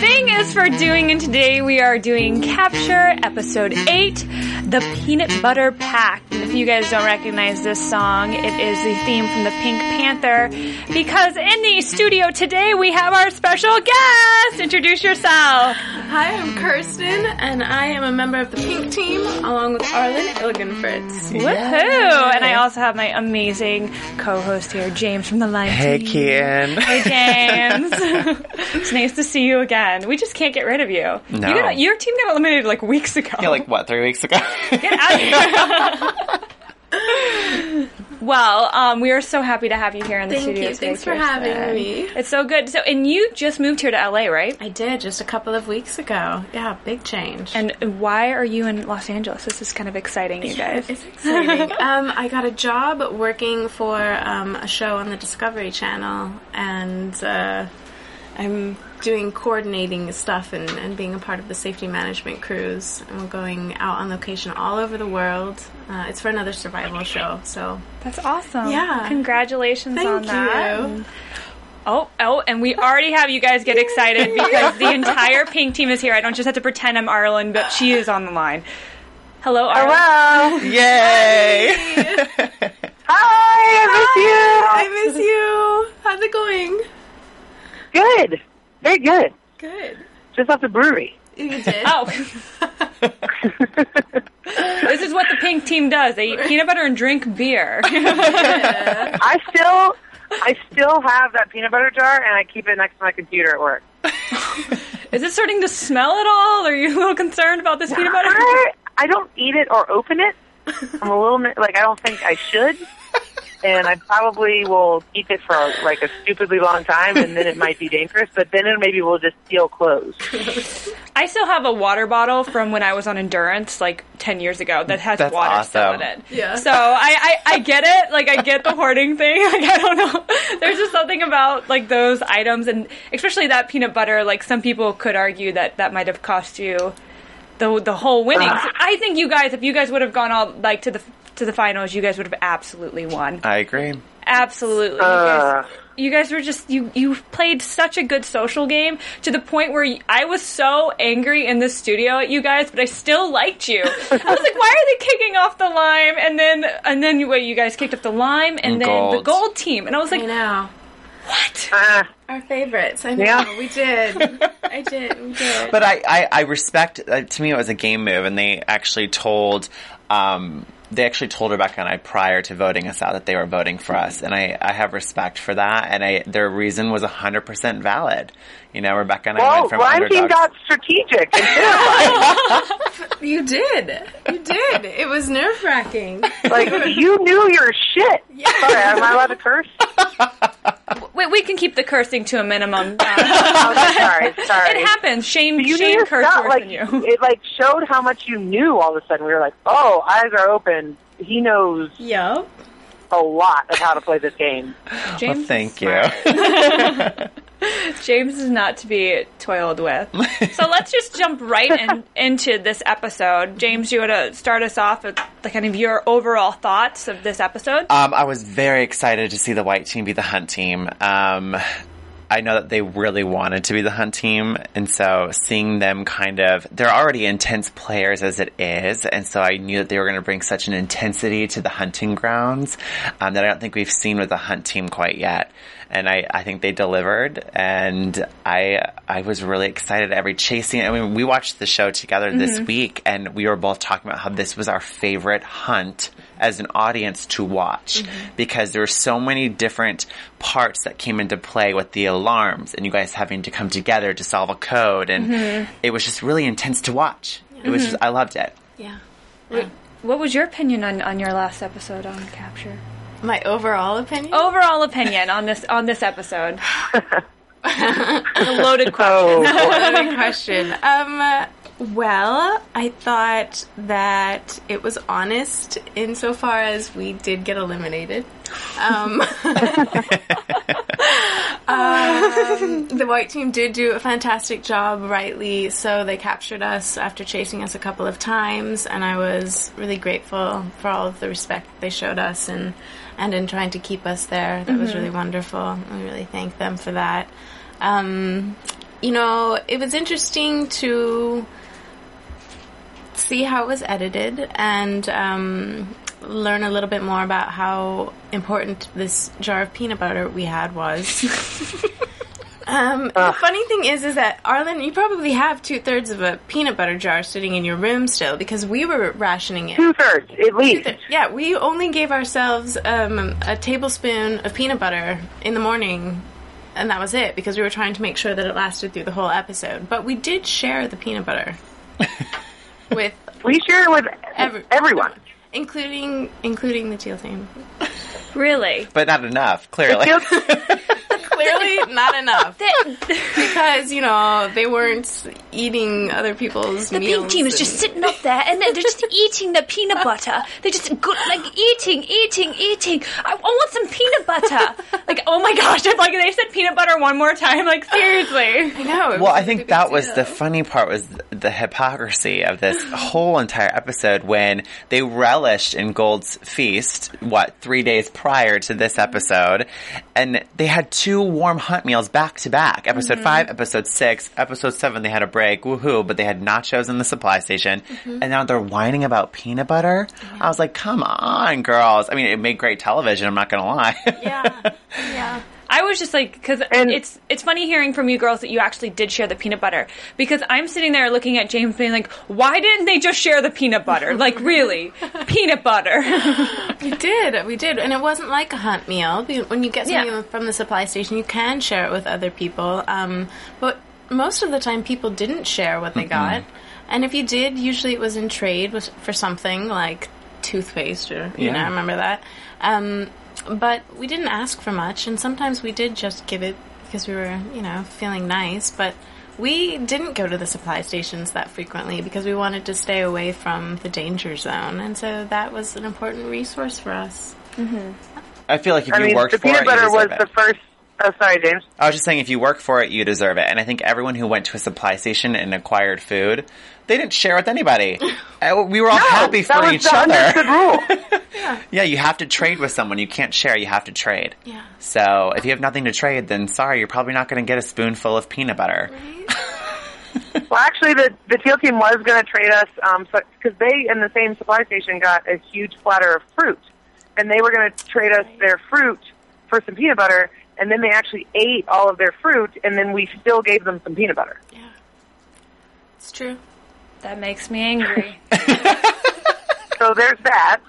Thing is for doing, and today we are doing Capture Episode 8, The Peanut Butter Pack. And if you guys don't recognize this song, it is the theme from the Pink Panther. Because in the studio today we have our special guest. Introduce yourself. Hi, I'm Kirsten, and I am a member of the Pink Team, along with Arlen Ilgenfritz. Woohoo! And I also have my amazing co-host here, James from the Lime Hey, Team. Kian. Hey, James. it's nice to see you again. We just can't get rid of you. No. You got, your team got eliminated like weeks ago. Yeah, like what, three weeks ago? Get out here. well, um, we are so happy to have you here in the Thank studio. you. Thanks for having me. It's so good. So, and you just moved here to LA, right? I did just a couple of weeks ago. Yeah, big change. And why are you in Los Angeles? This is kind of exciting, you guys. it's exciting. um, I got a job working for um, a show on the Discovery Channel, and uh, I'm doing coordinating stuff and, and being a part of the safety management crews. And we're going out on location all over the world. Uh, it's for another survival show, so That's awesome. Yeah. Congratulations Thank on that. you. And- Oh, oh, and we already have you guys get excited because the entire pink team is here. I don't just have to pretend I'm Arlen, but she is on the line. Hello, Arlen. Hello! Yay! Hi, I miss you. I miss you. How's it going? I miss you. Good. Very good. Good. Just off the brewery. You did. Oh. this is what the pink team does. They eat peanut butter and drink beer. I still, I still have that peanut butter jar, and I keep it next to my computer at work. is it starting to smell at all? Are you a little concerned about this peanut butter? I, I don't eat it or open it. I'm a little bit- like I don't think I should, and I probably will keep it for like a stupidly long time, and then it might be dangerous. But then it maybe will just seal closed. I still have a water bottle from when I was on endurance like 10 years ago that has That's water still in it. Yeah. So I, I, I get it. Like I get the hoarding thing. Like I don't know. There's just something about like those items and especially that peanut butter. Like some people could argue that that might have cost you the the whole winnings. Ah. I think you guys, if you guys would have gone all like to the to the finals, you guys would have absolutely won. I agree. Absolutely. You Uh, guys, you guys were just you you played such a good social game to the point where I was so angry in the studio at you guys, but I still liked you. I was like, why are they kicking off the lime? And then and then you, wait, you guys kicked up the lime and And then the gold. gold team, and I was I like, know. what? uh, Our favorites. I know. Yeah. We did. I did. We did. But I, I, I respect, uh, to me it was a game move, and they actually told, um, they actually told Rebecca and I prior to voting us out that they were voting for us, and I, I have respect for that, and I, their reason was 100% valid. You know, Rebecca and I well, went from Lime Team underdogs. got strategic you did. You did. It was nerve wracking. like you knew your shit. Sorry, am I allowed to curse? Wait, we can keep the cursing to a minimum. Uh, Oh, sorry, sorry. it happens. Shame, You knew shame, your curse stuff, worse like than you. it like showed how much you knew all of a sudden. We were like, Oh, eyes are open. He knows Yup. a lot of how to play this game. James, is thank you. smart. James is not to be toiled with. so let's just jump right in, into this episode. James, you want to start us off with the kind of your overall thoughts of this episode? Um, I was very excited to see the white team be the hunt team. Um, I know that they really wanted to be the hunt team, and so seeing them kind of, they're already intense players as it is, and so I knew that they were going to bring such an intensity to the hunting grounds um, that I don't think we've seen with the hunt team quite yet. And I, I think they delivered, and I I was really excited every chasing. I mean, we watched the show together this week, and we were both talking about how this was our favorite hunt as an audience to watch mm-hmm. because there were so many different parts that came into play with the alarms and you guys having to come together to solve a code and mm-hmm. it was just really intense to watch. It was mm-hmm. just I loved it. Yeah. What was your opinion on, on your last episode on Capture? My overall opinion. Overall opinion on this on this episode. A loaded question. Oh, Good question. Um, uh, well, I thought that it was honest insofar as we did get eliminated. Um, um, the white team did do a fantastic job, rightly so. They captured us after chasing us a couple of times, and I was really grateful for all of the respect they showed us and and in trying to keep us there. That was really wonderful. I really thank them for that. Um, you know, it was interesting to see how it was edited and um, learn a little bit more about how important this jar of peanut butter we had was. um, the funny thing is, is that Arlen, you probably have two thirds of a peanut butter jar sitting in your room still because we were rationing it. two thirds at least. Yeah, we only gave ourselves um, a tablespoon of peanut butter in the morning, and that was it because we were trying to make sure that it lasted through the whole episode. But we did share the peanut butter with We share it with Every- everyone. including including the teal team. Really? But not enough, clearly. Teal- Clearly, not enough because you know they weren't eating other people's The meals. pink team is and- just sitting up there and they're just eating the peanut butter. They're just good, like eating, eating, eating. I, I want some peanut butter. Like, oh my gosh, if like they said peanut butter one more time, like seriously. I know. it Well, was I a think big that was deal. the funny part was the hypocrisy of this whole entire episode when they relished in Gold's feast, what, three days prior to this episode, and they had two warm hunt meals back to back. Episode mm-hmm. five, episode six, episode seven, they had a break, woohoo, but they had nachos in the supply station, mm-hmm. and now they're whining about peanut butter. I was like, come on, girls. I mean, it made great television, I'm not gonna lie. yeah, yeah. I was just like, because it's it's funny hearing from you girls that you actually did share the peanut butter. Because I'm sitting there looking at James being like, why didn't they just share the peanut butter? Like, really, peanut butter? We did, we did, and it wasn't like a hunt meal. When you get something Yeah. from the supply station, you can share it with other people. Um, but most of the time, people didn't share what they got, and if you did, usually it was in trade for something like toothpaste, or you know, I remember that. Um, but we didn't ask for much, and sometimes we did just give it because we were, you know, feeling nice, but. We didn't go to the supply stations that frequently because we wanted to stay away from the danger zone, and so that was an important resource for us. Mm-hmm. I feel like if I you mean, worked the for it, peanut you butter was deserve the first. Oh, sorry, James. I was just saying, if you work for it, you deserve it. And I think everyone who went to a supply station and acquired food, they didn't share with anybody. Uh, we were all happy that for each the other. rule. yeah, you have to trade with someone. You can't share. You have to trade. Yeah. So if you have nothing to trade, then sorry, you're probably not going to get a spoonful of peanut butter. Well, actually, the the teal team was going to trade us um, because they in the same supply station got a huge platter of fruit, and they were going to trade us their fruit for some peanut butter, and then they actually ate all of their fruit, and then we still gave them some peanut butter. Yeah, it's true. that makes me angry. So there's that.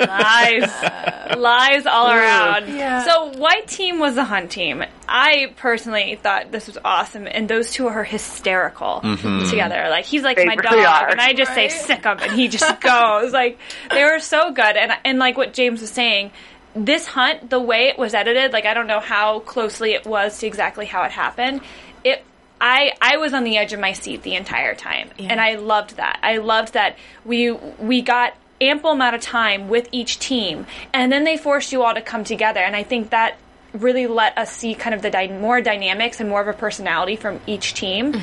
Lies. Lies all around. Yeah. So, white team was the hunt team. I personally thought this was awesome, and those two are hysterical mm-hmm. together. Like, he's like They my really dog, are. and I just say, sick him, and he just goes. Like, they were so good. And, and like what James was saying, this hunt, the way it was edited, like, I don't know how closely it was to exactly how it happened. It I I was on the edge of my seat the entire time, and I loved that. I loved that we we got ample amount of time with each team, and then they forced you all to come together. And I think that really let us see kind of the dy- more dynamics and more of a personality from each team.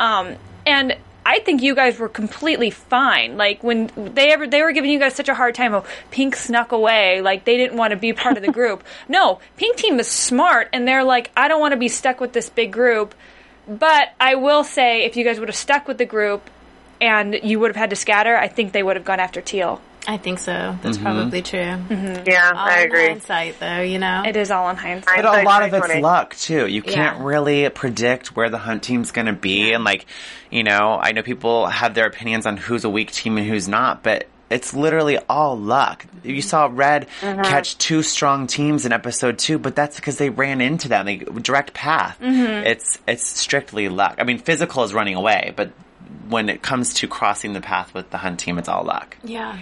Um, and I think you guys were completely fine. Like when they ever they were giving you guys such a hard time. Oh, Pink snuck away. Like they didn't want to be part of the group. No, Pink team is smart, and they're like, I don't want to be stuck with this big group. But I will say, if you guys would have stuck with the group and you would have had to scatter, I think they would have gone after Teal. I think so. That's mm-hmm. probably true. Mm-hmm. yeah, All I in agree. hindsight, though, you know. It is all in hindsight. But a lot of it's luck too. You can't Yeah. really predict where the hunt team's going to be, and like, you know, I know people have their opinions on who's a weak team and who's not, but it's literally all luck. You saw Red mm-hmm. catch two strong teams in episode two, but that's because they ran into them. They direct path. It's it's strictly luck. I mean, physical is running away, but when it comes to crossing the path with the hunt team, it's all luck. Yeah.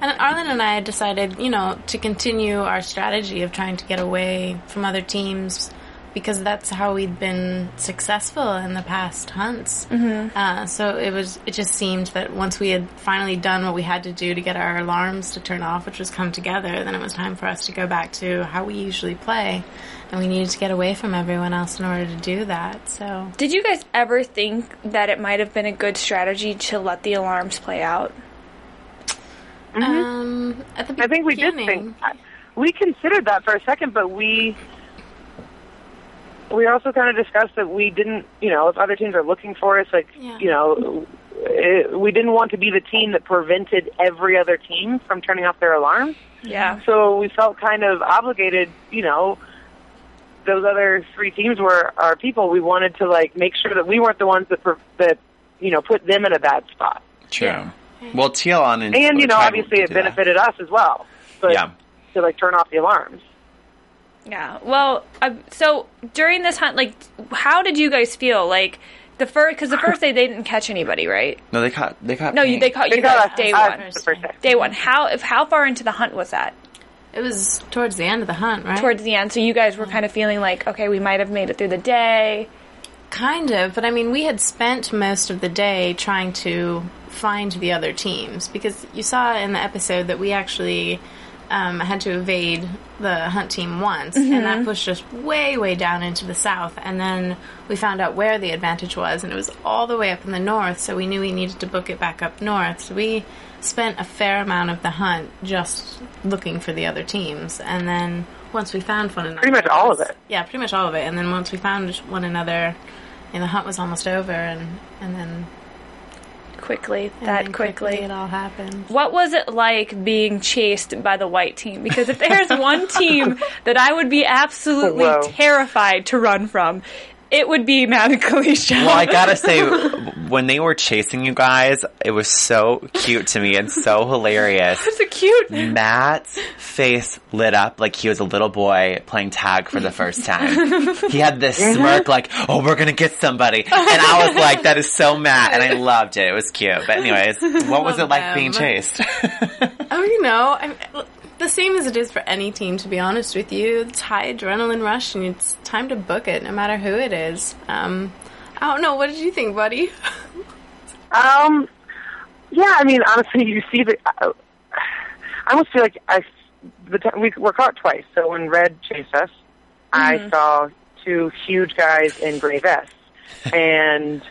And Arlen and I decided, you know, to continue our strategy of trying to get away from other teams because that's how we'd been successful in the past hunts. Mm-hmm. Uh, so it was, it just seemed that once we had finally done what we had to do to get our alarms to turn off, which was come together, then it was time for us to go back to how we usually play. And we needed to get away from everyone else in order to do that. So Did you guys ever think that it might have been a good strategy to let the alarms play out? Um, at the beginning, I think we did think we considered that for a second, but we we also kind of discussed that we didn't, you know, if other teams are looking for us, like, Yeah. you know, it, we didn't want to be the team that prevented every other team from turning off their alarms. Yeah. So we felt kind of obligated, you know, those other three teams were our people. We wanted to like make sure that we weren't the ones that per- that you know put them in a bad spot. True. Well, Teal on and And you know, obviously, it do that. benefited us as well. But Yeah. to like turn off the alarms. Yeah. Well, uh, so during this hunt, like, how did you guys feel? Like the first, because the first day they didn't catch anybody, right? No, they caught. They caught. No, you, they caught They you got guys us day us one. the first day. Day one. How if how far into the hunt was that? It was towards the end of the hunt, right? Towards the end, so you guys were kind of feeling like, okay, we might have made it through the day. Kind of, but I mean, we had spent most of the day trying to find the other teams because you saw in the episode that we actually um, had to evade the hunt team once, and that pushed us way, way down into the south. And then we found out where the advantage was, and it was all the way up in the north. So we knew we needed to book it back up north. So we spent a fair amount of the hunt just looking for the other teams, and then once we found one another, Pretty much all of it. yeah, pretty much all of it. And then once we found one another, and the hunt was almost over, and and then Quickly, and that then quickly. it all happened. What was it like being chased by the white team? Because if there's one team that I would be absolutely Whoa. terrified to run from, it would be Matt and Kalisha. Well, I gotta say, when they were chasing you guys, it was so cute to me and so hilarious. it's a cute. Matt's face lit up like he was a little boy playing tag for the first time. He had this uh-huh. smirk like, oh, we're gonna get somebody. And I was like, that is so Matt. And I loved it. It was cute. But anyways, what was it like being chased? Oh, you know, I, the same as it is for any team. To be honest with you, it's high adrenaline rush, and it's time to book it, no matter who it is. Um, I don't know. What did you think, buddy? Um, yeah, I mean, honestly, you see the. I, I almost feel like I, the time we were caught twice. So when Red chased us, I saw two huge guys in gray vests, and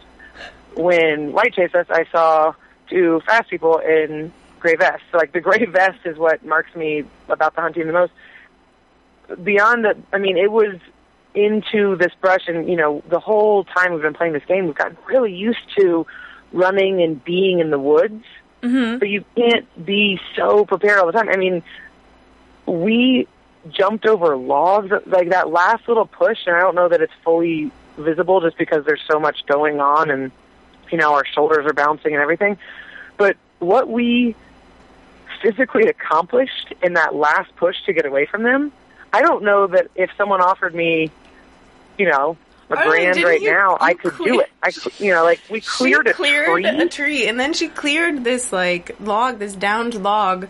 when White chased us, I saw two fast people in gray vests. So like the gray vest is what marks me about the hunting the most. Beyond that, I mean, it was into this brush, and you know, the whole time we've been playing this game, we've gotten really used to running and being in the woods. Mm-hmm. But you can't be so prepared all the time. I mean, we jumped over logs like that last little push, and I don't know that it's fully visible just because there's so much going on, and you know, our shoulders are bouncing and everything. But what we physically accomplished in that last push to get away from them, I don't know that if someone offered me, you know, a Oh, grand right you- now, I could do it. I, you know, like we cleared she a tree. a tree, and then she cleared this like log, this downed log.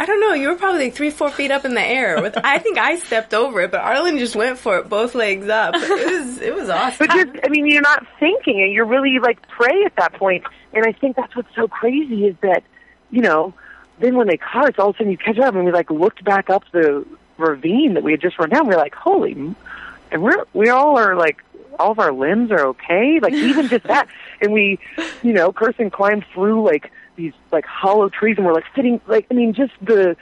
I don't know. You were probably like three, four feet up in the air. With I think I stepped over it, but Arlen just went for it, both legs up. It was it was awesome. But just, I mean, you're not thinking it. You're really like prey at that point. And I think that's what's so crazy is that, you know, then when they caught us, all of a sudden you catch up and we like looked back up the ravine that we had just run down. We are like, holy, and we're, we all are like, all of our limbs are okay. Like even just that. And we, you know, Kirsten climbed through like these like hollow trees and we're like sitting, like, I mean, just the,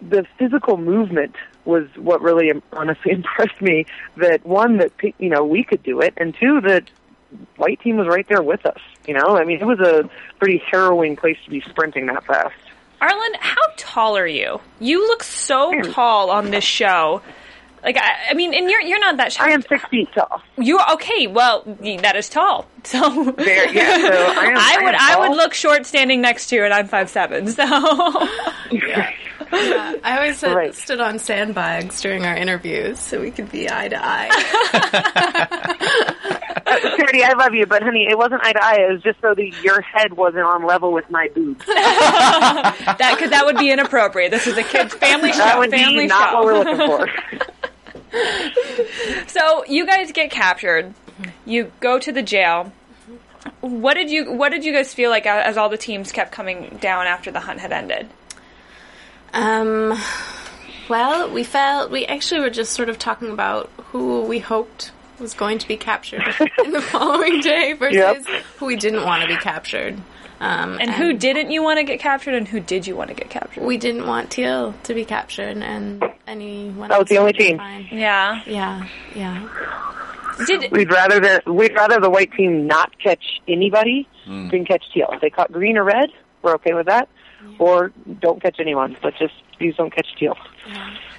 the physical movement was what really honestly impressed me. That one, that you know we could do it, and two, that white team was right there with us. You know, I mean, it was a pretty harrowing place to be sprinting that fast. Arlen, how tall are you? You look so tall on this show. Like I, I mean, and you're you're not that short. I am six feet tall. You are okay? Well, that is tall. So There, yeah, so I am- I I would I would look short standing next to you, and I'm five seven. So I always said, Right. stood on sandbags during our interviews so we could be eye to eye. Charity, I love you, but honey, it wasn't eye to eye. It was just so that your head wasn't on level with my boobs. that because that would be inappropriate. This is a kids family show. That would family be not show. what we're looking for. So you guys get captured. You go to the jail. What did you What did you guys feel like as all the teams kept coming down after the hunt had ended? Um, well, we felt we actually were just sort of talking about who we hoped was going to be captured in the following day versus Yep. who we didn't want to be captured. Um, And who didn't you want to get captured, and who did you want to get captured? We didn't want Teal to be captured, and anyone. That was the only team. fine. yeah. Yeah, yeah. Did We'd rather the we'd rather the white team not catch anybody than catch teal. If they caught green or red, we're okay with that. Or don't catch anyone, but just please don't catch teal.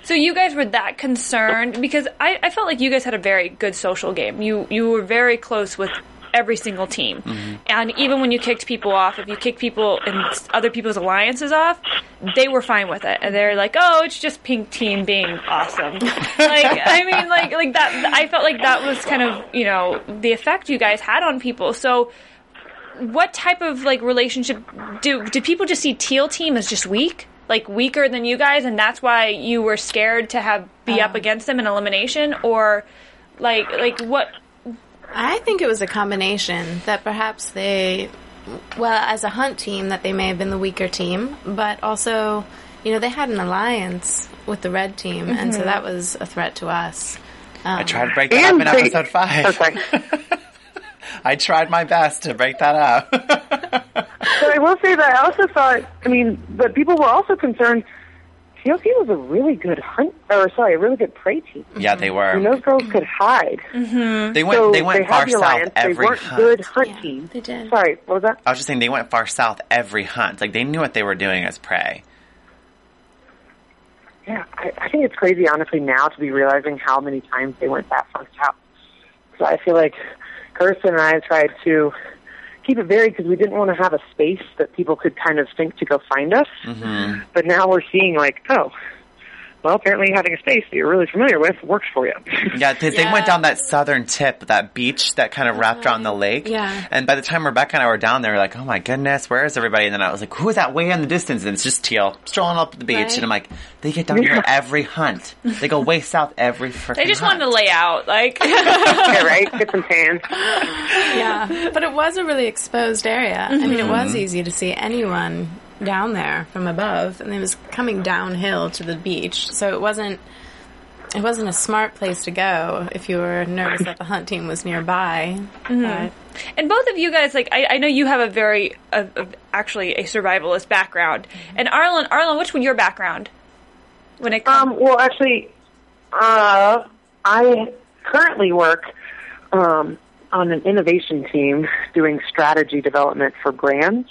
so? You guys were that concerned because I, I felt like you guys had a very good social game. You you were very close with every single team, mm-hmm. and even when you kicked people off, if you kicked people and other people's alliances off, they were fine with it, and they're like, "Oh, it's just pink team being awesome." like I mean, like like that. I felt like that was kind of you know the effect you guys had on people. So what type of like relationship do did people just see teal team as just weak like weaker than you guys and that's why you were scared to have be up um. against them in elimination or like like what I think it was a combination that perhaps they, well, as a hunt team, that they may have been the weaker team, but also, you know, they had an alliance with the red team, and so mm-hmm. that was a threat to us. I tried to um, break that up in they- episode five. Oh, sorry. I tried my best to break that up. But I will say that I also thought, I mean, but people were also concerned. TLC was a really good hunt, or sorry, a really good prey team. yeah, they were. And those girls could hide. Mm-hmm. They went. So they went they far had south alliance. They every weren't hunt. good hunt Yeah, team. they did. Sorry, what was that? I was just saying they went far south every hunt. Like they knew what they were doing as prey. Yeah, I, I think it's crazy, honestly, now to be realizing how many times they went that far south. So I feel like Kirsten and I tried to keep it varied because we didn't want to have a space that people could kind of think to go find us. Mm-hmm. But now we're seeing like, oh, well, apparently having a space that you're really familiar with works for you. Yeah, they, they went down that southern tip, that beach that kind of wrapped around the uh-huh. lake. Yeah. And by the time Rebecca and I were down there, we were like, oh my goodness, where is everybody? And then I was like, who is that way in the distance? And it's just Teal strolling up the beach. Right. And I'm like, they get down here every hunt. They go way south every freaking they just hunt. wanted to lay out like yeah, right? Get some tan. Yeah, but it was a really exposed area. I mean, it was mm-hmm. easy to see anyone down there from above, and it was coming downhill to the beach, so it wasn't. It wasn't a smart place to go if you were nervous that the hunt team was nearby. But and both of you guys like I, I know you have a very uh, uh, actually a survivalist background and Arlen Arlen what's your background when it comes Um, well, actually, uh, I currently work um, on an innovation team doing strategy development for brands.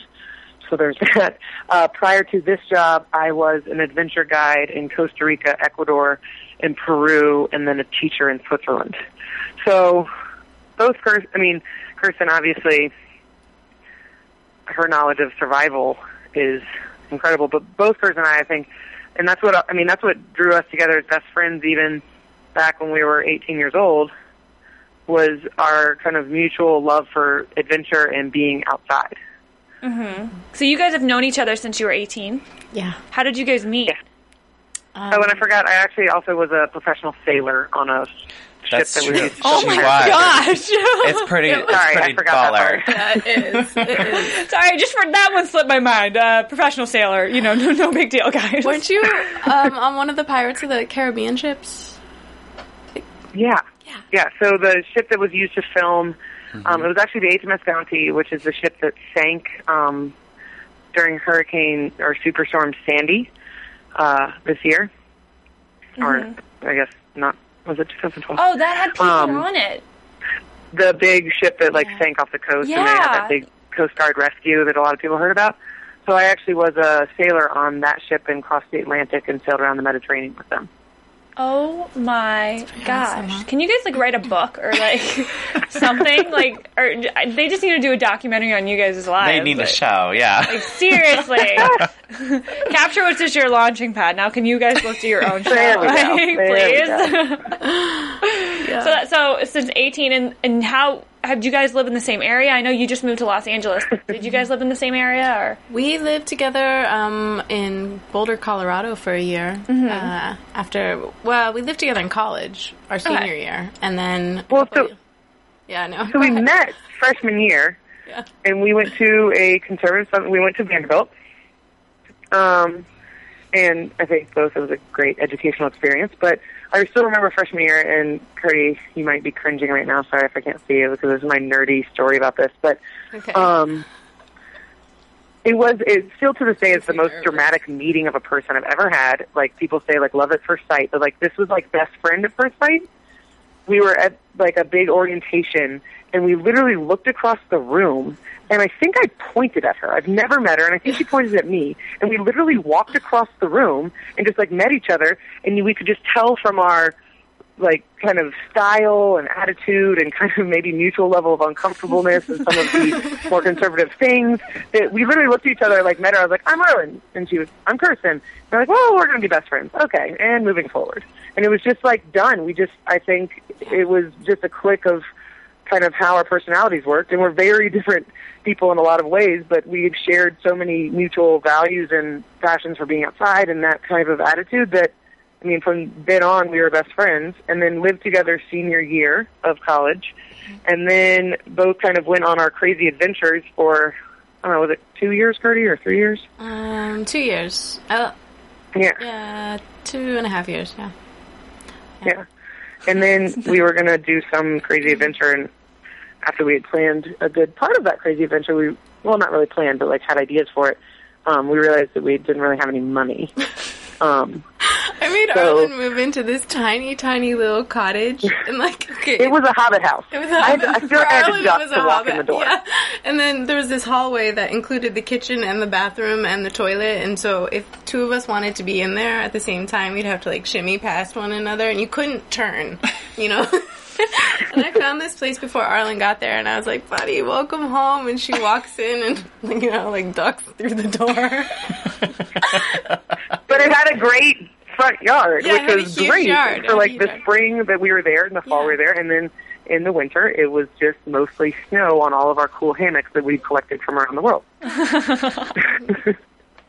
So there's that. Uh, prior to this job, I was an adventure guide in Costa Rica, Ecuador, and Peru, and then a teacher in Switzerland. So both Kirsten, I mean, Kirsten obviously, her knowledge of survival is incredible, but both Kirsten and I, I think, and that's what, I mean, that's what drew us together as best friends even back when we were 18 years old, was our kind of mutual love for adventure and being outside. So you guys have known each other since you were 18 yeah, how did you guys meet Yeah. oh, and I forgot, I actually also was a professional sailor on a That's ship that we true. used to oh my was. gosh It's pretty, it's Sorry, I pretty forgot baller. that part. yeah, it is. It is. sorry just for that one slipped my mind uh, professional sailor you know no, no big deal guys Weren't you um, on one of the Pirates of the Caribbean ships? Yeah. Yeah. Yeah. So the ship that was used to film, um, it was actually the HMS Bounty, which is the ship that sank um, during Hurricane or Superstorm Sandy uh, this year, or I guess not. Was it 2012? oh that had people Um, on it The big ship that like sank off the coast, and they had Yeah. that big Coast Guard rescue that a lot of people heard about. So I actually was a sailor on that ship and crossed the Atlantic and sailed around the Mediterranean with them. Oh my gosh! Can you guys like write a book or like something like, or they just need to do a documentary on you guys' lives? They need a show, yeah. Like seriously, Capture was just your launching pad. Now, can you guys book to your own show, There we go. like, There we please? So, that, so since eighteen, and and how have you guys live in the same area? I know you just moved to Los Angeles. Did you guys live in the same area, or We lived together um, in Boulder, Colorado for a year. Uh, after, well, we lived together in college, our senior year, and then. Well, so yeah, no. so we met freshman year, Yeah. and we went to a conservative. We went to Vanderbilt, um, and I think both it was a great educational experience. But I still remember freshman year, and Cody, you might be cringing right now. Sorry if I can't see you because this is my nerdy story about this, but Okay. um, it was it still to this day is the most dramatic meeting of a person I've ever had. Like people say, like love at first sight, but like this was like best friend at first sight. We were at like a big orientation, and we literally looked across the room, and I think I pointed at her. I've never met her, and I think she pointed at me, and we literally walked across the room and just like met each other, and we could just tell from our like kind of style and attitude and kind of maybe mutual level of uncomfortableness and some of the more conservative things that we literally looked at each other like met her. I was like, I'm Arlen and she was I'm Kirsten. And we're like, Well, we're gonna be best friends. Okay, and moving forward. And it was just like done. We just I think it was just a click of kind of how our personalities worked and we're very different people in a lot of ways, but we've shared so many mutual values and passions for being outside and that type of attitude that I mean, from then on, we were best friends, and then lived together senior year of college, and then both kind of went on our crazy adventures for, I don't know, was it two years, Gertie, or three years? Um, two years. Uh, Yeah, yeah, two and a half years, yeah. yeah. And then we were going to do some crazy adventure, and after we had planned a good part of that crazy adventure, we, well, not really planned, but like had ideas for it, um, we realized that we didn't really have any money. Um, I made So- Arlen move into this tiny, tiny little cottage, and like, okay, it was a hobbit house. It was a hobbit. I feel like I had to Arlen, duck it was to a walk in the hobbit. door. Yeah. And then there was this hallway that included the kitchen and the bathroom and the toilet. And so if two of us wanted to be in there at the same time, we'd have to like shimmy past one another, and you couldn't turn, you know. and I found this place before Arlen got there, and I was like, "Buddy, welcome home." And she walks in and you know like ducks through the door. But it had a great front yard, Yeah, it had a which was huge great yard, for like the yard. spring that we were there and the fall Yeah. we were there, and then in the winter it was just mostly snow on all of our cool hammocks that we collected from around the world.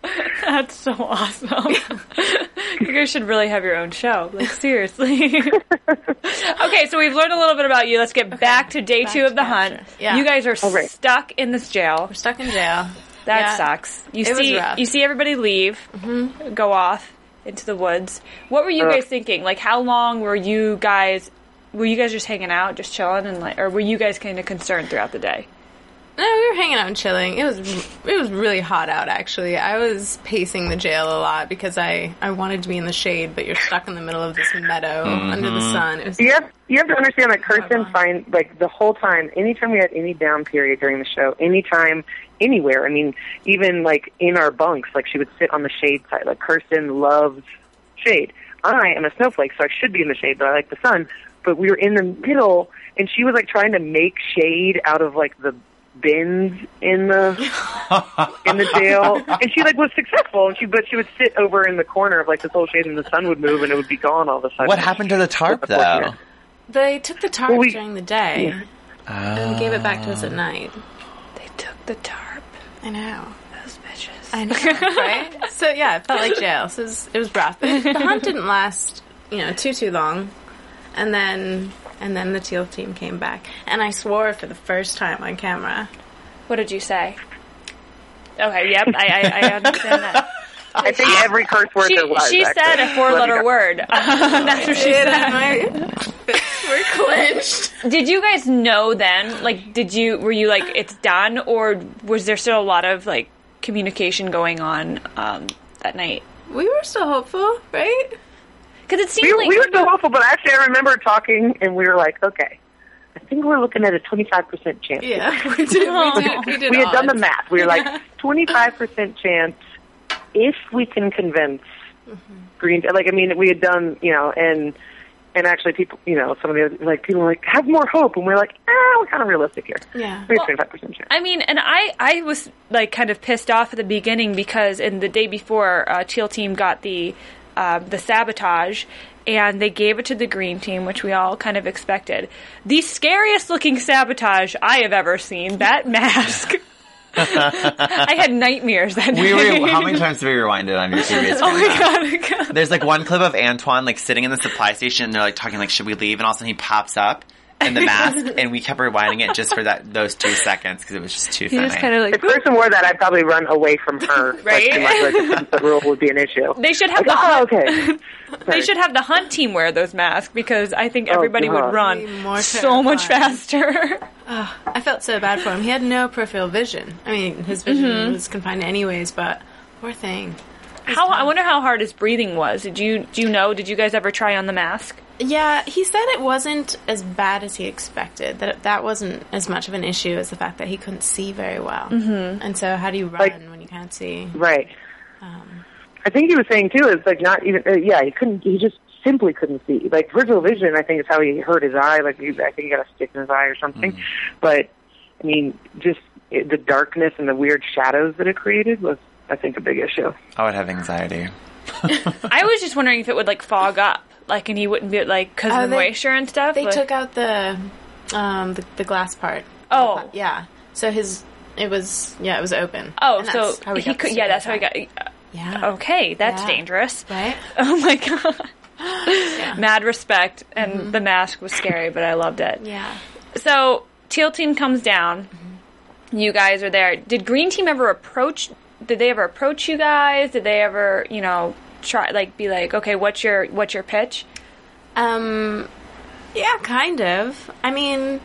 That's so awesome. you guys should really have your own show. Like seriously. okay, so we've learned a little bit about you. Let's get back to day back two of the hunt. capture. Yeah. You guys are oh, All right. stuck in this jail. We're stuck in jail. That Yeah. sucks. You It was see, rough. you see everybody leave, mm-hmm. go off into the woods. What were you Ugh. guys thinking? Like, how long were you guys? Were you guys just hanging out, just chilling, and like, or were you guys kind of concerned throughout the day? No, we were hanging out and chilling. It was it was really hot out actually. I was pacing the jail a lot because I I wanted to be in the shade, but you're stuck in the middle of this meadow under the mm-hmm. sun. It was You have you have to understand that Kirsten God. find like the whole time, anytime we had any down period during the show, anytime, anywhere. I mean, even like in our bunks, like she would sit on the shade side. Like Kirsten loves shade. I am a snowflake, so I should be in the shade, but I like the sun. But we were in the middle, and she was like trying to make shade out of like the bins in the in the jail, and she like was successful. And she but she would sit over in the corner of like this whole shade, and the sun would move, and it would be gone all of a sudden. What happened to the tarp, though? they took the tarp Well, we- during the day and gave it back to us at ah. night. They took the tarp. I know. Those bitches. I know, right? So yeah, it felt like jail. So it was, it was rough. But the hunt didn't last, you know, too too long, and then and then the teal team came back, and I swore for the first time on camera. What did you say? Okay, yep, I, I, I understand that. I think every curse word She, there was. she actually. said a four-letter go. word. That's what she Did said. my fists were clenched. Did you guys know then? Like, did you, were you like, it's done? Or was there still a lot of like communication going on um, that night? We were still hopeful, right? Because it seemed We, like. we were so hopeful, but actually, I remember talking, and we were like, okay, I think we're looking at a 25% chance. Yeah, we did. We did. We did. We had done the math. We were like, 25% chance if we can convince green. Like I mean, we had done you know, and and actually people, you know, some of the other, like people were like have more hope, and we're like, ah, we're kind of realistic here. Yeah. we have twenty five percent chance. I mean, and I, I was like kind of pissed off at the beginning because in the day before, uh, Teal Team got the uh, the sabotage, and they gave it to the Green Team, which we all kind of expected. The scariest looking sabotage I have ever seen. That mask. I had nightmares that We night. re- how many times have we rewind it on your TV? Oh my god! god. There's like one clip of Antoine like sitting in the supply station and they're like talking like, should we leave? And all of a sudden he pops up in the mask and we kept rewinding it just for that those two seconds because it was just too He funny. just kind of If person wore that, I'd probably run away from her. Right? Like, too much, like, the sunset rule would be an issue. They should have Like, the oh, hunt, okay. they should have the hunt team wear those masks because I think oh, everybody God. would run more so much terrifying. faster. I felt so bad for him. He had no peripheral vision. I mean, his vision mm-hmm. was confined anyways, but poor thing. how I wonder how hard his breathing was. Did you do you know? Did you guys ever try on the mask? Yeah, he said it wasn't as bad as he expected. That it, that wasn't as much of an issue as the fact that he couldn't see very well. Mm-hmm. And so, how do you run Like- when you can't see? Right. I think he was saying too is like not even uh, yeah he couldn't he just simply couldn't see like peripheral vision I think is how he hurt his eye like he, I think he got a stick in his eye or something but I mean just it, the darkness and the weird shadows that it created was I think a big issue I would have anxiety. I was just wondering if it would like fog up, like, and he wouldn't be like because Oh, of the they- moisture and stuff. They but- took out the um the, the glass part. Oh. yeah. So his it was yeah it was open. Oh, so he could. Yeah, that's how he got. Yeah. Okay, that's Yeah. dangerous. Right. Oh my god. Mad respect, and the mask was scary, but I loved it. Yeah. So Teal Team comes down. You guys are there. Did Green Team ever approach? Did they ever approach you guys? Did they ever, you know, try like be like, okay, what's your what's your pitch? Um, yeah, kind of. I mean,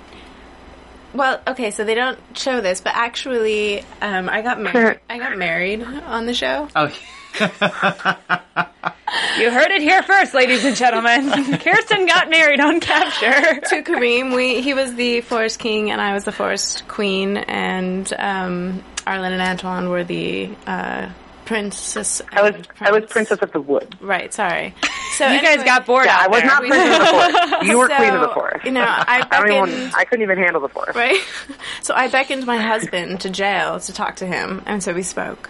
well, okay, so they don't show this, but actually, um, I got married. I got married on the show. Oh, You heard it here first, ladies and gentlemen. Kirsten got married on capture. to Kareem. We he was the forest king and I was the forest queen, and um, Arlen and Antoine were the uh, princess. I was and I was princess of the wood Right. Sorry. So You guys got bored yeah out I was there. not princess of the forest you were queen of the forest You know, I I don't even. I couldn't even handle the forest right? So I beckoned my husband to jail to talk to him, and so we spoke.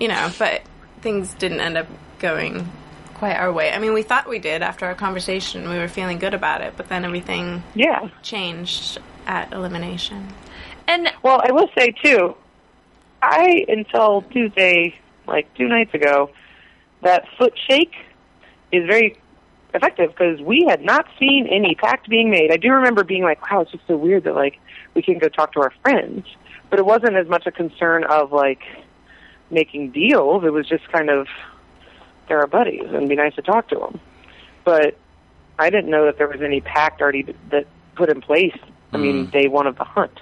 You know, but things didn't end up going quite our way. I mean, we thought we did after our conversation. We were feeling good about it, but then everything yeah changed at elimination. And Well, I will say too, I until Tuesday, like two nights ago, that foot shake is very effective because we had not seen any pact being made. I do remember being like, "Wow, it's just so weird that like we can go talk to our friends," but it wasn't as much a concern of like making deals. It was just kind of they're our buddies and it'd be nice to talk to them. But I didn't know that there was any pact already that put in place. I mean, mm. day one of the hunt.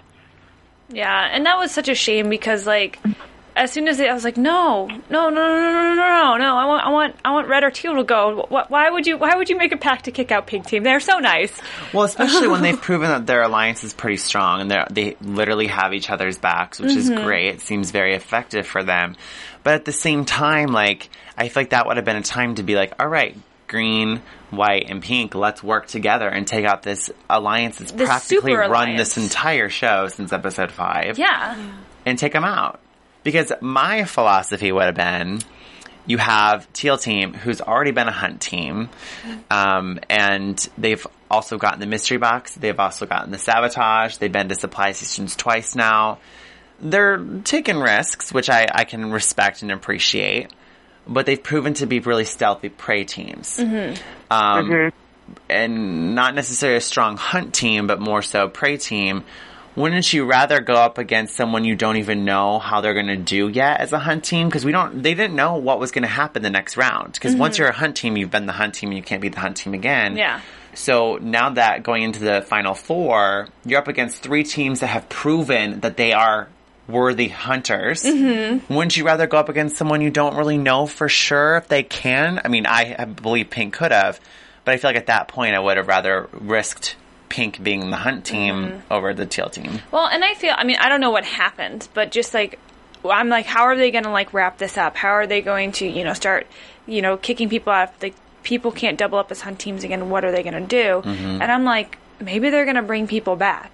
Yeah, and that was such a shame because like as soon as they, I was like, no, no, no, no, no, no, no, no, I want, I want, I want red or teal to go. Wh- Why would you? Why would you make a pact to kick out pink team? They're so nice. Well, especially when they've proven that their alliance is pretty strong and they they literally have each other's backs, which is mm-hmm. great. It seems very effective for them. But at the same time, like I feel like that would have been a time to be like, all right, green, white, and pink, let's work together and take out this alliance that's practically run this entire show since episode five Yeah, and take them out. Because my philosophy would have been you have Teal Team, who's already been a hunt team, um, and they've also gotten the mystery box. They've also gotten the sabotage. They've been to supply stations twice now. They're taking risks, which I, I can respect and appreciate, but they've proven to be really stealthy prey teams. Um, and not necessarily a strong hunt team, but more so prey team. Wouldn't you rather go up against someone you don't even know how they're going to do yet as a hunt team? Because we don't, they didn't know what was going to happen the next round. Because once you're a hunt team, you've been the hunt team, and you can't be the hunt team again. Yeah. So now that going into the final four, you're up against three teams that have proven that they are worthy hunters. Mm-hmm. Wouldn't you rather go up against someone you don't really know for sure if they can? I mean, I, I believe Pink could have, but I feel like at that point I would have rather risked Pink being the hunt team mm-hmm. over the teal team. Well, and I feel, I mean, I don't know what happened, but just like I'm like, how are they going to like wrap this up? How are they going to, you know, start, you know, kicking people out? Like, people can't double up as hunt teams again. What are they going to do? Mm-hmm. And I'm like, maybe they're going to bring people back.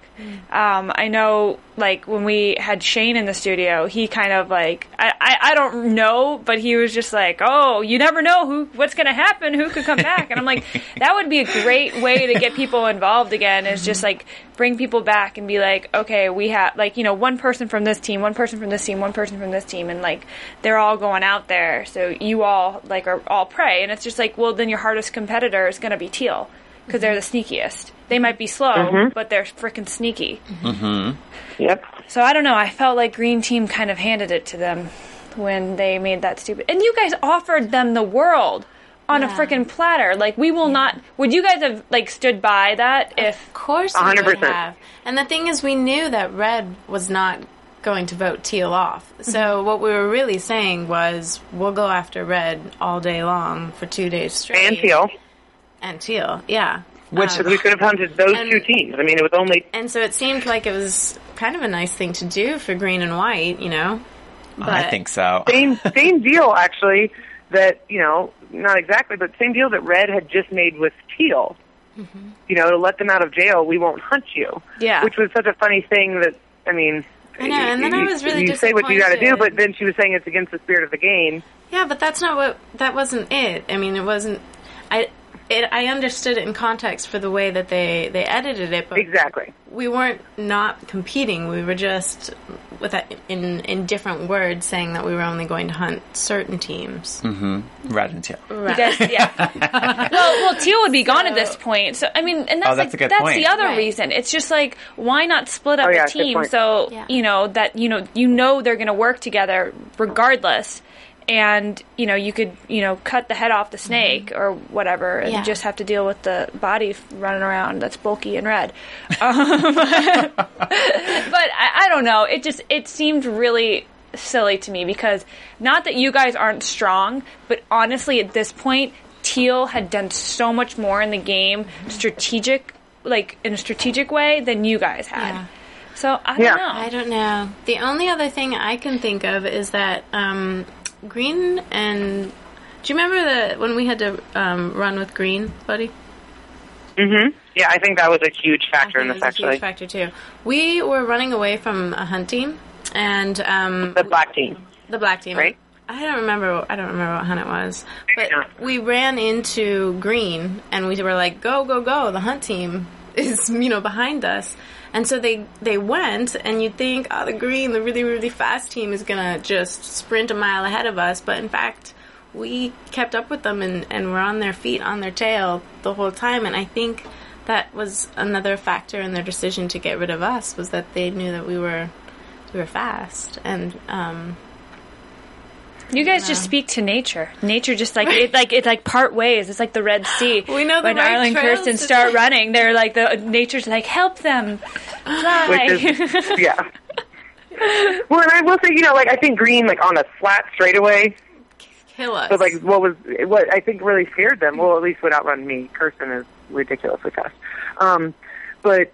Um, I know, like when we had Shane in the studio, he kind of like I, I, I don't know, but he was just like, "Oh, you never know who what's going to happen, who could come back." And I'm like, that would be a great way to get people involved again. Is just like bring people back and be like, "Okay, we have like you know one person from this team, one person from this team, one person from this team, and like they're all going out there, so you all like are all prey." And it's just like, well, then your hardest competitor is going to be teal because they're the sneakiest. They might be slow, mm-hmm. but they're freaking sneaky. Mm-hmm. Yep. So I don't know. I felt like Green Team kind of handed it to them when they made that stupid. And you guys offered them the world on a Yeah. freaking platter. Like we will not. Would you guys have like stood by that if? Of course, we would 100%. have. And the thing is, we knew that Red was not going to vote Teal off. So mm-hmm. what we were really saying was, we'll go after Red all day long for two days straight. And Teal, And Teal, yeah. Which- Um, we could have hunted those And- two teams. I mean, it was only and so it seemed like it was kind of a nice thing to do for Green and White, you know. I think so. same same deal actually. That you know, not exactly, but same deal that Red had just made with Teal. You know, to let them out of jail, we won't hunt you. Yeah. Which was such a funny thing that I mean. I know, and then I was really You say what you got to do, but then she was saying it's against the spirit of the game. Yeah, but that's not what. That wasn't it. I mean, it wasn't. I. It, I understood it in context for the way that they they edited it, but Exactly. we weren't not competing. We were just with that in in different words saying that we were only going to hunt certain teams. Mm-hmm. Red and teal. You guys, yeah. well, well, Teal would be gone at this point. So I mean, and that's Oh, that's like, a good that's point. the other Right. reason. It's just like why not split up Oh, yeah, the good team so Yeah. you know that you know you know they're going to work together regardless. And you know you could you know cut the head off the snake or whatever, and Mm-hmm. Yeah. just have to deal with the body running around that's bulky and red. Um, but I, I don't know. It just it seemed really silly to me because not that you guys aren't strong, but honestly, at this point, Teal had done so much more in the game, strategic, like in a strategic way, than you guys had. Yeah. So I don't Yeah. know. I don't know. The only other thing I can think of is that um, Green and do you remember that when we had to um, run with Green, buddy? hmm Yeah, I think that was a huge factor in this it was a huge actually. factor too. We were running away from a hunt team, and um, The black team. the black team. Right. I don't remember. I don't remember what hunt it was, but we ran into green, and we were like, "Go, go, go!" The hunt team is, you know, behind us, and so they they went, and you'd think, "Oh, the green, the really really fast team is gonna just sprint a mile ahead of us," but in fact, we kept up with them, and and were on their feet, on their tail the whole time, and I think that was another factor in their decision to get rid of us was that they knew that we were we were fast. And um You guys just speak to nature. Nature just like it, like it, like part ways. It's like the Red Sea. We know the when right Arlen and trails Kirsten start take. running, they're like the nature's like help them fly. Is yeah. Well, and I will say, you know, like I think Green, like on a flat straightaway, kill us. but like what was what I think really scared them. Well, at least would outrun me. Kirsten is ridiculously fast. Um, but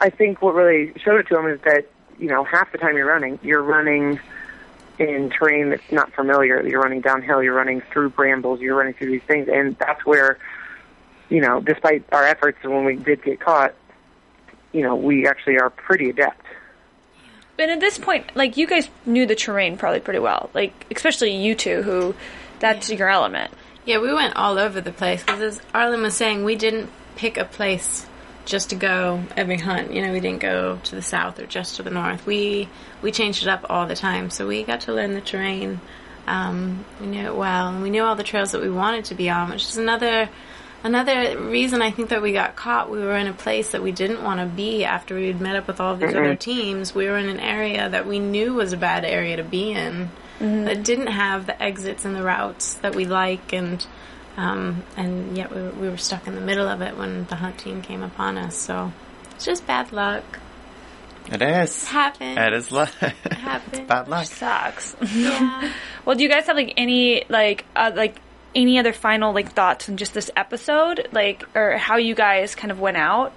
I think what really showed it to them is that you know half the time you're running, you're running in terrain that's not familiar. You're running downhill. You're running through brambles. You're running through these things, and that's where you know, despite our efforts, when we did get caught, you know, we actually are pretty adept. And at this point, like you guys knew the terrain probably pretty well. Like especially you two, who that's your element. yeah, we went all over the place because as Arlen was saying, we didn't pick a place just to go every hunt. You know, we didn't go to the south or just to the north. We we changed it up all the time, so we got to learn the terrain. Um, we knew it well, and we knew all the trails that we wanted to be on, which is another another reason I think that we got caught. We were in a place that we didn't want to be after we had met up with all these other teams. We were in an area that we knew was a bad area to be in. That didn't have the exits and the routes that we like, and um, and yet we were, we were stuck in the middle of it when the hunt team came upon us. So it's just bad luck. It is. Happened. It is luck. Happened. Bad luck. Sucks. Yeah. well, do you guys have like any like uh, like any other final like thoughts on just this episode, like or how you guys kind of went out?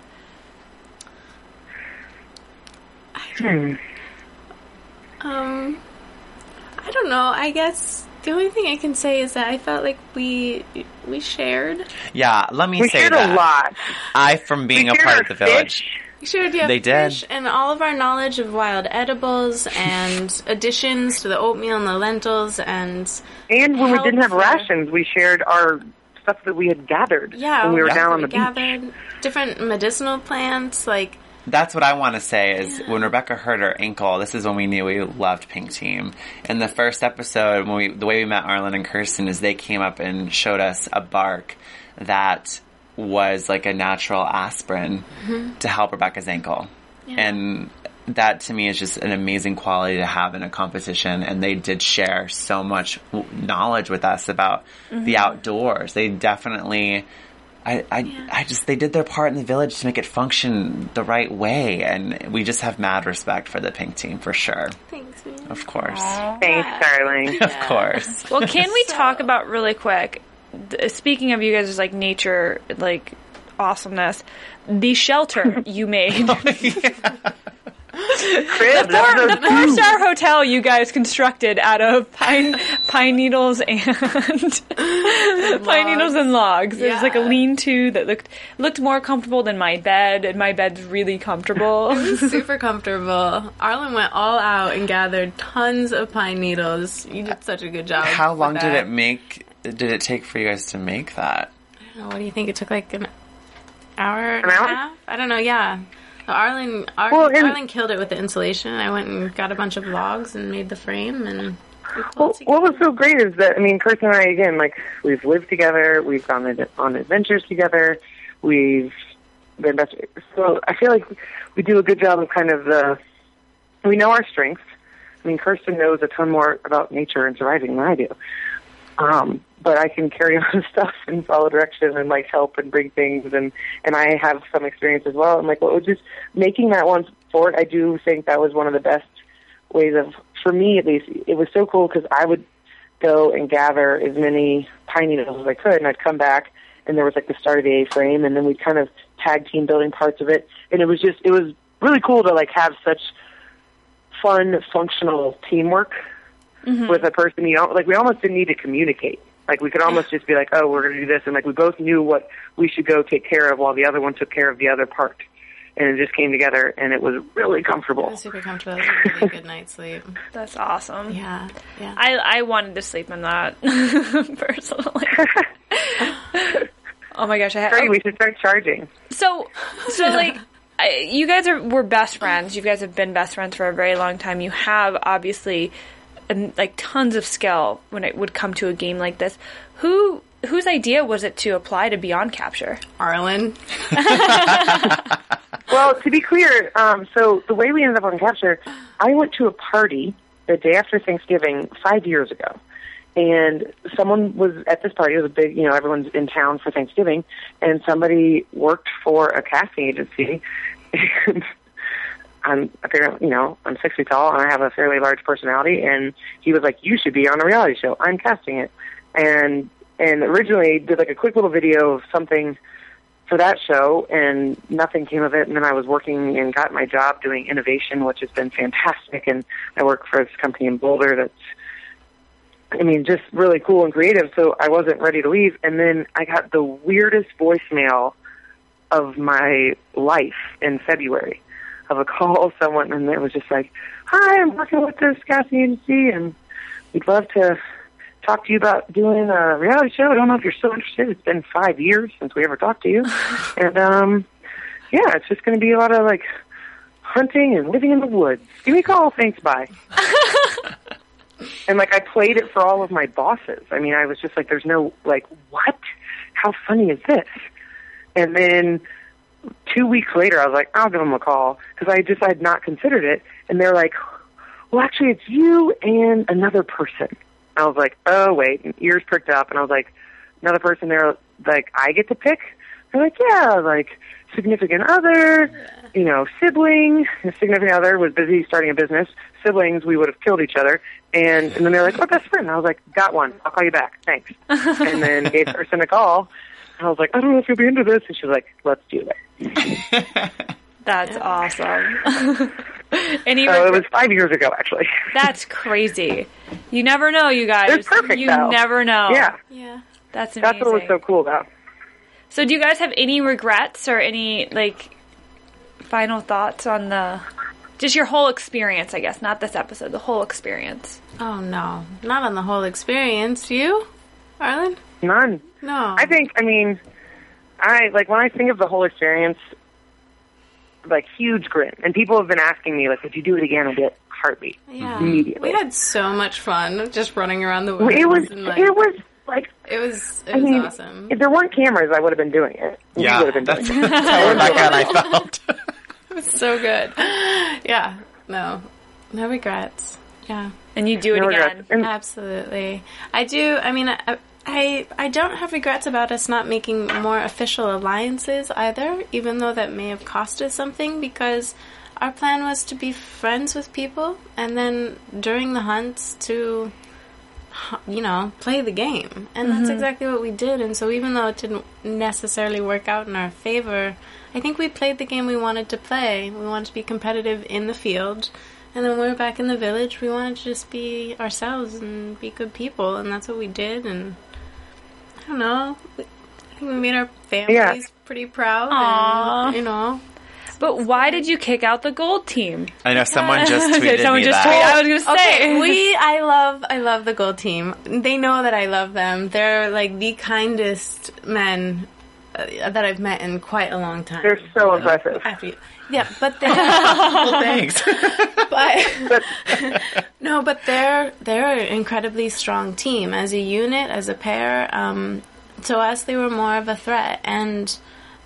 Hmm. Um, I don't know. I guess the only thing I can say is that I felt like we we shared. Yeah, let me We say shared that. a lot. I, from being We a part our of the village, fish. We shared yeah, They did. and all of our knowledge of wild edibles and additions to the oatmeal and the lentils and And when we didn't have rations, we shared our stuff that we had gathered yeah, when we were what down on we the beach. gathered different medicinal plants like That's what I want to say is when Rebecca hurt her ankle, this is when we knew we loved Pink Team. In the first episode, when we, the way we met Arlen and Kirsten is they came up and showed us a bark that was like a natural aspirin mm-hmm. to help Rebecca's ankle. And that to me is just an amazing quality to have in a competition. And they did share so much knowledge with us about the mm-hmm. outdoors. They definitely, I, I, I just, they did their part in the village to make it function the right way. And we just have mad respect for the pink team for sure. thanks man. Of course. Thanks, darling. Of course. Well, can we talk about really quick? th- Speaking of you guys' like nature, like awesomeness, the shelter you made, oh, Crib, the that was a- four star hotel you guys constructed out of pine pine needles and pine needles and logs. It was like a lean to that looked looked more comfortable than my bed, and my bed's really comfortable. super comfortable. Arlen went all out and gathered tons of pine needles. You did such a good job. How long did it make, did it take for you guys to make that? I don't know, What do you think? It took like an hour and a half? I don't know. Yeah. So Arlen, Ar- Well, and- Arlen killed it with the insulation. I went and got a bunch of logs and made the frame and. Well, what was so great is that I mean, Kirsten and I again, like we've lived together, we've gone on- on adventures together, we've been best. So I feel like we do a good job of kind of the. We know our strengths. I mean, Kirsten knows a ton more about nature and surviving than I do. Um, but I can carry on stuff and follow direction and like help and bring things and and I have some experience as well. And like what was just making that one fort, I do think that was one of the best ways of for me at least. It was so cool because I would go and gather as many pine needles as I could, and I'd come back and there was like the start of the A frame, and then we'd kind of tag team building parts of it, and it was just it was really cool to like have such fun functional teamwork mm-hmm. with a person you know like we almost didn't need to communicate like we could almost just be like oh we're going to do this and like we both knew what we should go take care of while the other one took care of the other part and it just came together and it was really It comfortable was super comfortable. It was a really good night's sleep. That's awesome. Yeah. Yeah. I I wanted to sleep in that personally. oh my gosh! I had, great we should start charging So, so like, I, you guys are were best friends. You guys have been best friends for a very long time. You have obviously, um, like, tons of skill when it would come to a game like this. Who whose idea was it to apply to Beyond Capture? Arlen. Well, to be clear, um, so the way we ended up on Capture, I went to a party the day after Thanksgiving five years ago. And someone was at this party. It was a big, you know, everyone's in town for Thanksgiving. And somebody worked for a casting agency. I'm apparently, you know, I'm six feet tall and I have a fairly large personality. And he was like, you should be on a reality show. I'm casting it. And, and originally did like a quick little video of something for that show and nothing came of it and then I was working and got my job doing innovation which has been fantastic and I work for this company in Boulder that's I mean just really cool and creative so I wasn't ready to leave and then I got the weirdest voicemail of my life in February of a call someone and it was just like hi I'm working with this casting agency and we'd love to talk to you about doing a reality show. I don't know if you're still interested. It's been five years since we ever talked to you. and um yeah, it's just gonna be a lot of like hunting and living in the woods. Give me a call, thanks, bye. and like I played it for all of my bosses. I mean, I was just like there's no like what? How funny is this? And then two weeks later, I was like, I'll give them a call because I just had not considered it. And they're like, well, actually, it's you and another person. I was like, oh wait, and ears pricked up, and I was like, another person there, like I get to pick. They're like, yeah, like significant other, you know, sibling. His significant other was busy starting a business. Siblings, we would have killed each other. And, and then they're like, oh, best friend. I was like, got one. I'll call you back. Thanks. and then gave the person a call. I was like, I don't know if you'll be into this. And she was like, let's do it. That's awesome. Any So it was five years ago, actually. That's crazy. You never know, you guys. It's perfect, You though. never know. Yeah, Yeah. That's amazing. that's what was so cool about. So, do you guys have any regrets or any like final thoughts on the just your whole experience? I guess not this episode, the whole experience. Oh no, not on the whole experience. You, Arlen? None. No. I think, I mean, I like when I think of the whole experience, like huge grin. And people have been asking me, like, would you do it again? I'd be like, heartbeat. Yeah. Immediately. We had so much fun just running around the woods. It was, and, like, it was like, it was, it I was mean, awesome. if there weren't cameras, I would have been doing it. We Yeah, would have been that's, doing it. that's how Rebecca I felt. It was so good. Yeah. No. No regrets. Yeah. And you do it No again. And Absolutely. I do. I mean, I, I I don't have regrets about us not making more official alliances either, even though that may have cost us something because our plan was to be friends with people and then during the hunts to you know, play the game. And that's mm-hmm. exactly what we did. And so even though it didn't necessarily work out in our favor, I think we played the game we wanted to play. We wanted to be competitive in the field. And then when we were back in the village, we wanted to just be ourselves and be good people. And that's what we did. And don't know. I think we made our families Yeah. pretty proud. Aw. And, you know, But why did you kick out the gold team? I know someone just Okay, tweeted someone me just that. tweeted. I was gonna say. Okay, we I love I love the gold team. They know that I love them. They're like the kindest men uh, that I've met in quite a long time. they're so impressive. After you- yeah, but they're Well, thanks. but no, but they're they're an incredibly strong team as a unit, as a pair. Um, to us, they were more of a threat, and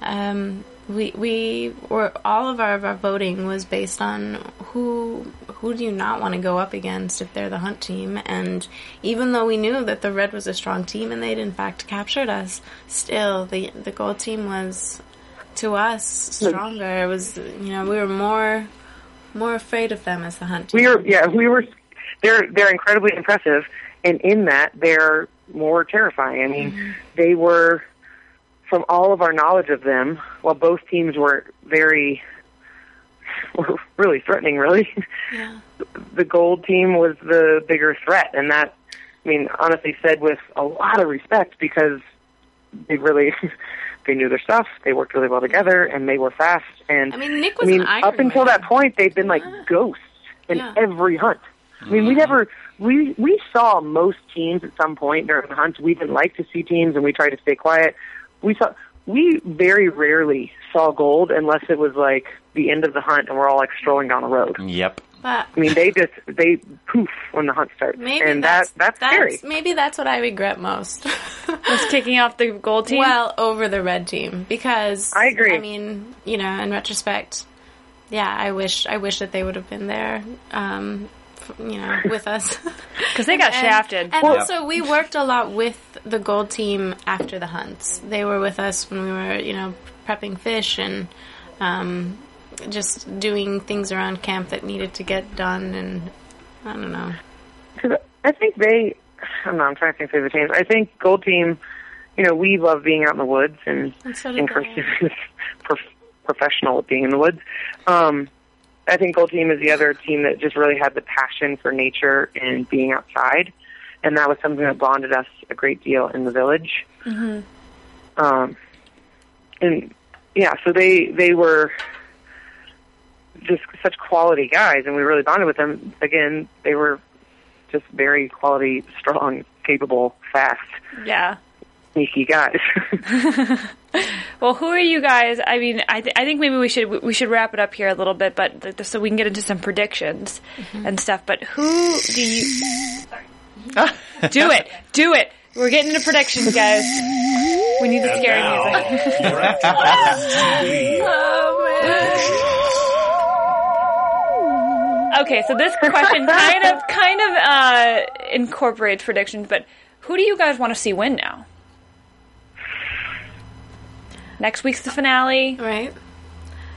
um, we we were all of our, our voting was based on who who do you not want to go up against if they're the hunt team. And even though we knew that the red was a strong team and they'd in fact captured us, still the the gold team was to us stronger. It was you know we were more more afraid of them as the hunt team. We were, yeah, we were. They're they're incredibly impressive, and in that they're more terrifying. I mean, mm-hmm. they were, from all of our knowledge of them, while both teams were very, were really threatening. Really, Yeah. the gold team was the bigger threat, and that, I mean, honestly said with a lot of respect because they really. They knew their stuff. They worked really well together, and they were fast. And I mean, Nick I was mean, an Iron up until Man. that point, they've been like ghosts in Yeah. every hunt. I mean, we mm-hmm. never we we saw most teams at some point during the hunt. We didn't like to see teams, and we tried to stay quiet. We saw we very rarely saw gold unless it was like the end of the hunt, and we're all like strolling down the road. yep. But I mean, they just they poof when the hunt starts, maybe and that's, that that's, scary. Maybe that's what I regret most. Was kicking off the gold team? well, over the red team because I agree. I mean, you know, in retrospect, yeah, I wish I wish that they would have been there. Um, f- you know, with us. because they got And- shafted. And also, we worked a lot with the gold team after the hunts. They were with us when we were, you know, prepping fish and um, just doing things around camp that needed to get done. And I don't know. Because I think they, I don't know, I'm trying to think through the teams. I think Gold Team, you know, we love being out in the woods, and, And so and is prof- professional at being in the woods. Um, I think Gold Team is the other team that just really had the passion for nature and being outside, and that was something that bonded us a great deal in the village. Um, and yeah, so they they were just such quality guys, and we really bonded with them. Again, they were just very quality, strong, capable, fast, yeah. sneaky guys. Well, who are you guys? I mean, I, th- I think maybe we should we should wrap it up here a little bit, but th- so we can get into some predictions and stuff. But who do you do it? Do it. We're getting into predictions, guys. We need the scary music. Your AfterBuzz TV Okay, so this question kind of kind of uh, incorporates predictions, but who do you guys want to see win now? Next week's the finale. Right?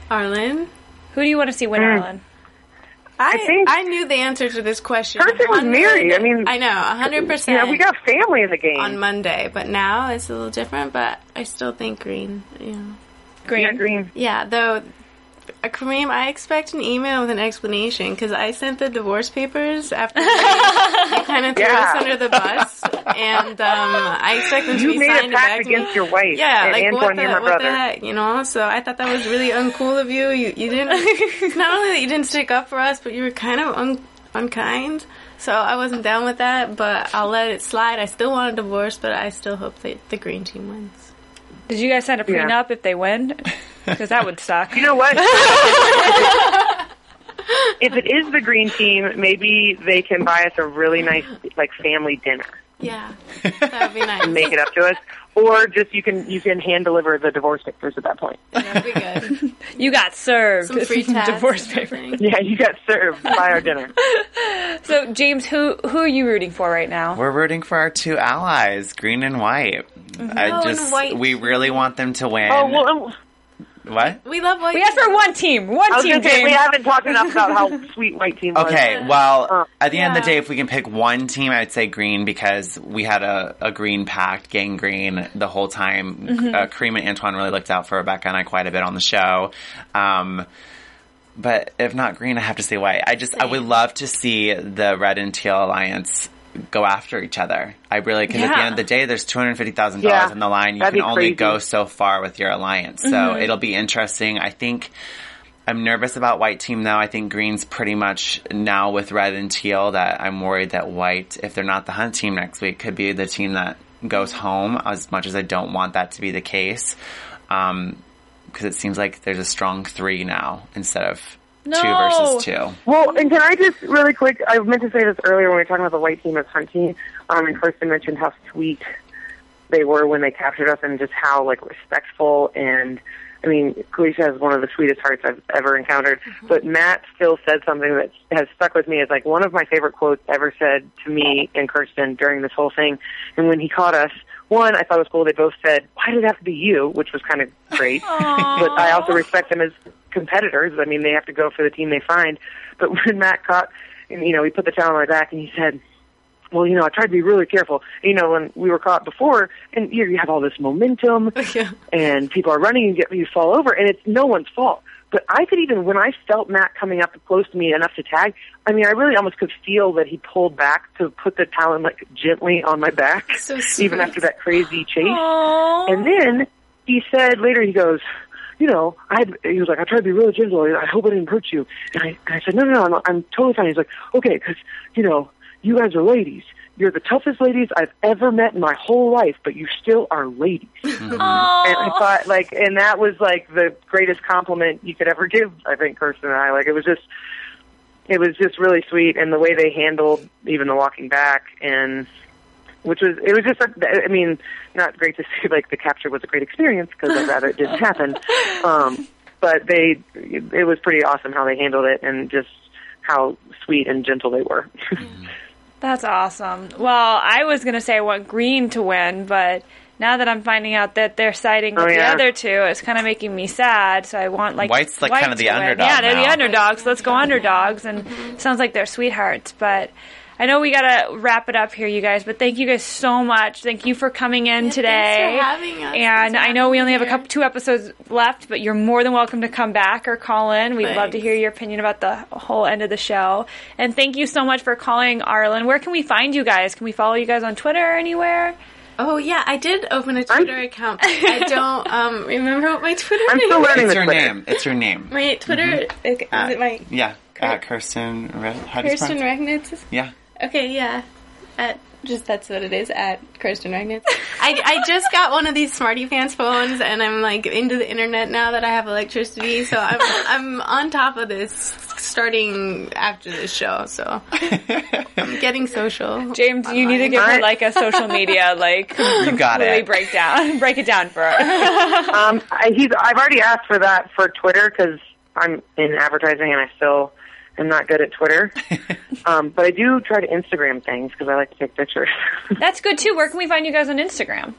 Arlen? Who do you want to see win, Arlen? I, I, think- knew the answer to this question. First it was 100 Mary. I mean, I know, 100%. yeah, we got family in the game. on Monday, but now it's a little different, but I still think green. Yeah. Green. Yeah, green. Yeah, though Kareem, I expect an email with an explanation because I sent the divorce papers after you kind of threw Yeah. us under the bus, and um, I expect them to You be made a signed pact back to me. against your wife. Yeah, and like Antoine, what the, you're my what the brother. heck, you know? So I thought that was really uncool of you. You you didn't not only that you didn't stick up for us, but you were kind of un, unkind. So I wasn't down with that, but I'll let it slide. I still want a divorce, but I still hope that the green team wins. Did you guys sign a Yeah. prenup if they win? Because that would suck. You know what? if it is the green team, maybe they can buy us a really nice like family dinner Yeah, that'd be nice. and make it up to us. Or just you can you can hand deliver the divorce papers at that point. That'd be good. You got served. Some free tabs. divorce or paper. something. Yeah, you got served by our dinner. So James, who who are you rooting for right now? We're rooting for our two allies, green and white. I Oh, and just white. we really want them to win. Oh well, um, what? We love white. We asked for one team. One I was team, gonna say we haven't talked enough about how sweet white team was. Okay, well, Uh, at the end of the yeah. day, if we can pick one team, I'd say green because we had a, a green pact, gang green, the whole time. Mm-hmm. Uh, Kareem and Antoine really looked out for Rebecca and I quite a bit on the show. Um, but if not green, I have to say white. I just, I would love to see the red and teal alliance go after each other. I really, because at the end of the day, there's $250,000 Yeah, on the line. You that'd can only crazy. go so far with your alliance. So Mm-hmm. it'll be interesting. I think, I'm nervous about white team though. I think green's pretty much now with red and teal that I'm worried that white, if they're not the hunt team next week, could be the team that goes home as much as I don't want that to be the case. Um, cause it seems like there's a strong three now instead of No. two versus two. Well, and can I just really quick? I meant to say this earlier when we were talking about the white team as hunting. Um, and Kirsten mentioned how sweet they were when they captured us, and just how like respectful and. I mean, Kalisha has one of the sweetest hearts I've ever encountered. But Matt still said something that has stuck with me. It's like one of my favorite quotes ever said to me and Kirsten during this whole thing. And when he caught us, one, I thought it was cool. They both said, "Why did it have to be you?" Which was kind of great. but I also respect them as competitors. I mean, they have to go for the team they find. But when Matt caught, and you know, he put the towel on my back and he said, "Well, you know, I tried to be really careful. You know, when we were caught before, and you, you have all this momentum, Yeah. and people are running and get you fall over, and it's no one's fault." But I could even, when I felt Matt coming up close to me enough to tag, I mean, I really almost could feel that he pulled back to put the talon like gently on my back, So sweet. even after that crazy chase. Aww. And then he said later, he goes, you know, I had, he was like, I tried to be really gentle. I hope I didn't hurt you. And I, and I said, no, no, no, I'm, I'm totally fine. He's like, okay, because, you know, you guys are ladies. You're the toughest ladies I've ever met in my whole life, but you still are ladies. And I thought, like, and that was like the greatest compliment you could ever give, I think, Kirsten and I. Like, it was just, it was just really sweet, and the way they handled even the walking back, and which was, it was just, a, I mean, not great to see, like, the capture was a great experience, because I'd rather it didn't happen. Um, but they, it was pretty awesome how they handled it, and just how sweet and gentle they were. That's awesome. Well, I was going to say I want green to win, but now that I'm finding out that they're siding oh, with Oh, the other two, it's kind of making me sad. So I want like White's, like, white kind of the to win. underdog Yeah, they're the now. underdogs. Let's go underdogs, and sounds like they're sweethearts. But I know we got to wrap it up here, you guys. But thank you guys so much. Thank you for coming in Yeah, today. thanks for having us. And I know we only me have a couple two episodes left, but you're more than welcome to come back or call in. We'd love to hear your opinion about the whole end of the show. And thank you so much for calling, Arlen. Where can we find you guys? Can we follow you guys on Twitter or anywhere? Oh yeah, I did open a Twitter account. I don't um, remember what my Twitter I'm name still is. learning It's the her Twitter. name. It's her name. My Twitter is, is Uh, it my yeah. Uh, Kirsten, Re- how do you Kirsten pronounce? Regnitz? Yeah. Okay, yeah. At just that's what it is at Kirsten Regnitz. I, I just got one of these Smarty Pants phones, and I'm like into the internet now that I have electricity. So I'm I'm on top of this starting after this show. So I'm getting social. James, you need to give her like a social media like You got really it. break down, break it down for her. Um, I, he's, I've already asked for that for Twitter because I'm in advertising and I still am not good at Twitter. um, but I do try to Instagram things because I like to take pictures. That's good too. Where can we find you guys on Instagram?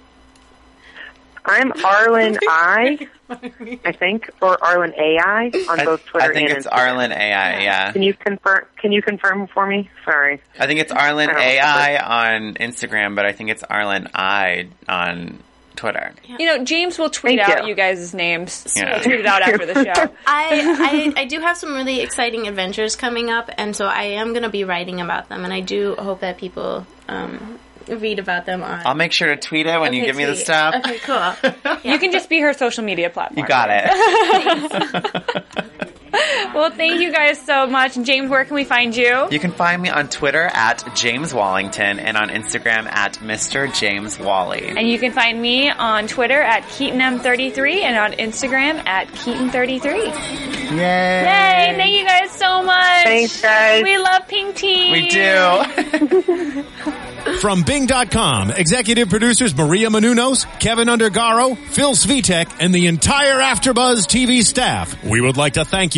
I'm Arlen I, I think, or Arlen AI on I, both Twitter I think and it's Instagram. Arlen AI, yeah. Can you confirm? Can you confirm for me? Sorry. I think it's Arlen I don't know. AI on Instagram, but I think it's Arlen I on Twitter. You know, James will tweet Thank out you. you guys' names. Yeah. He'll tweet it out after the show. I, I I do have some really exciting adventures coming up, and so I am going to be writing about them, and I do hope that people um, read about them on. I'll make sure to tweet it when you Okay, give me the stuff. Okay, cool. You can just be her social media platform. You got it. Well, thank you guys so much. James, where can we find you? You can find me on Twitter at James Wallington and on Instagram at Mr. James Wally. And you can find me on Twitter at KeatonM33 and on Instagram at Keaton33. Yay! Yay! Thank you guys so much. Thanks, guys. We love Pink Tea. We do. From Bing.com, executive producers Maria Menounos, Keven Undergaro, Phil Svitek, and the entire Afterbuzz TV staff. We would like to thank you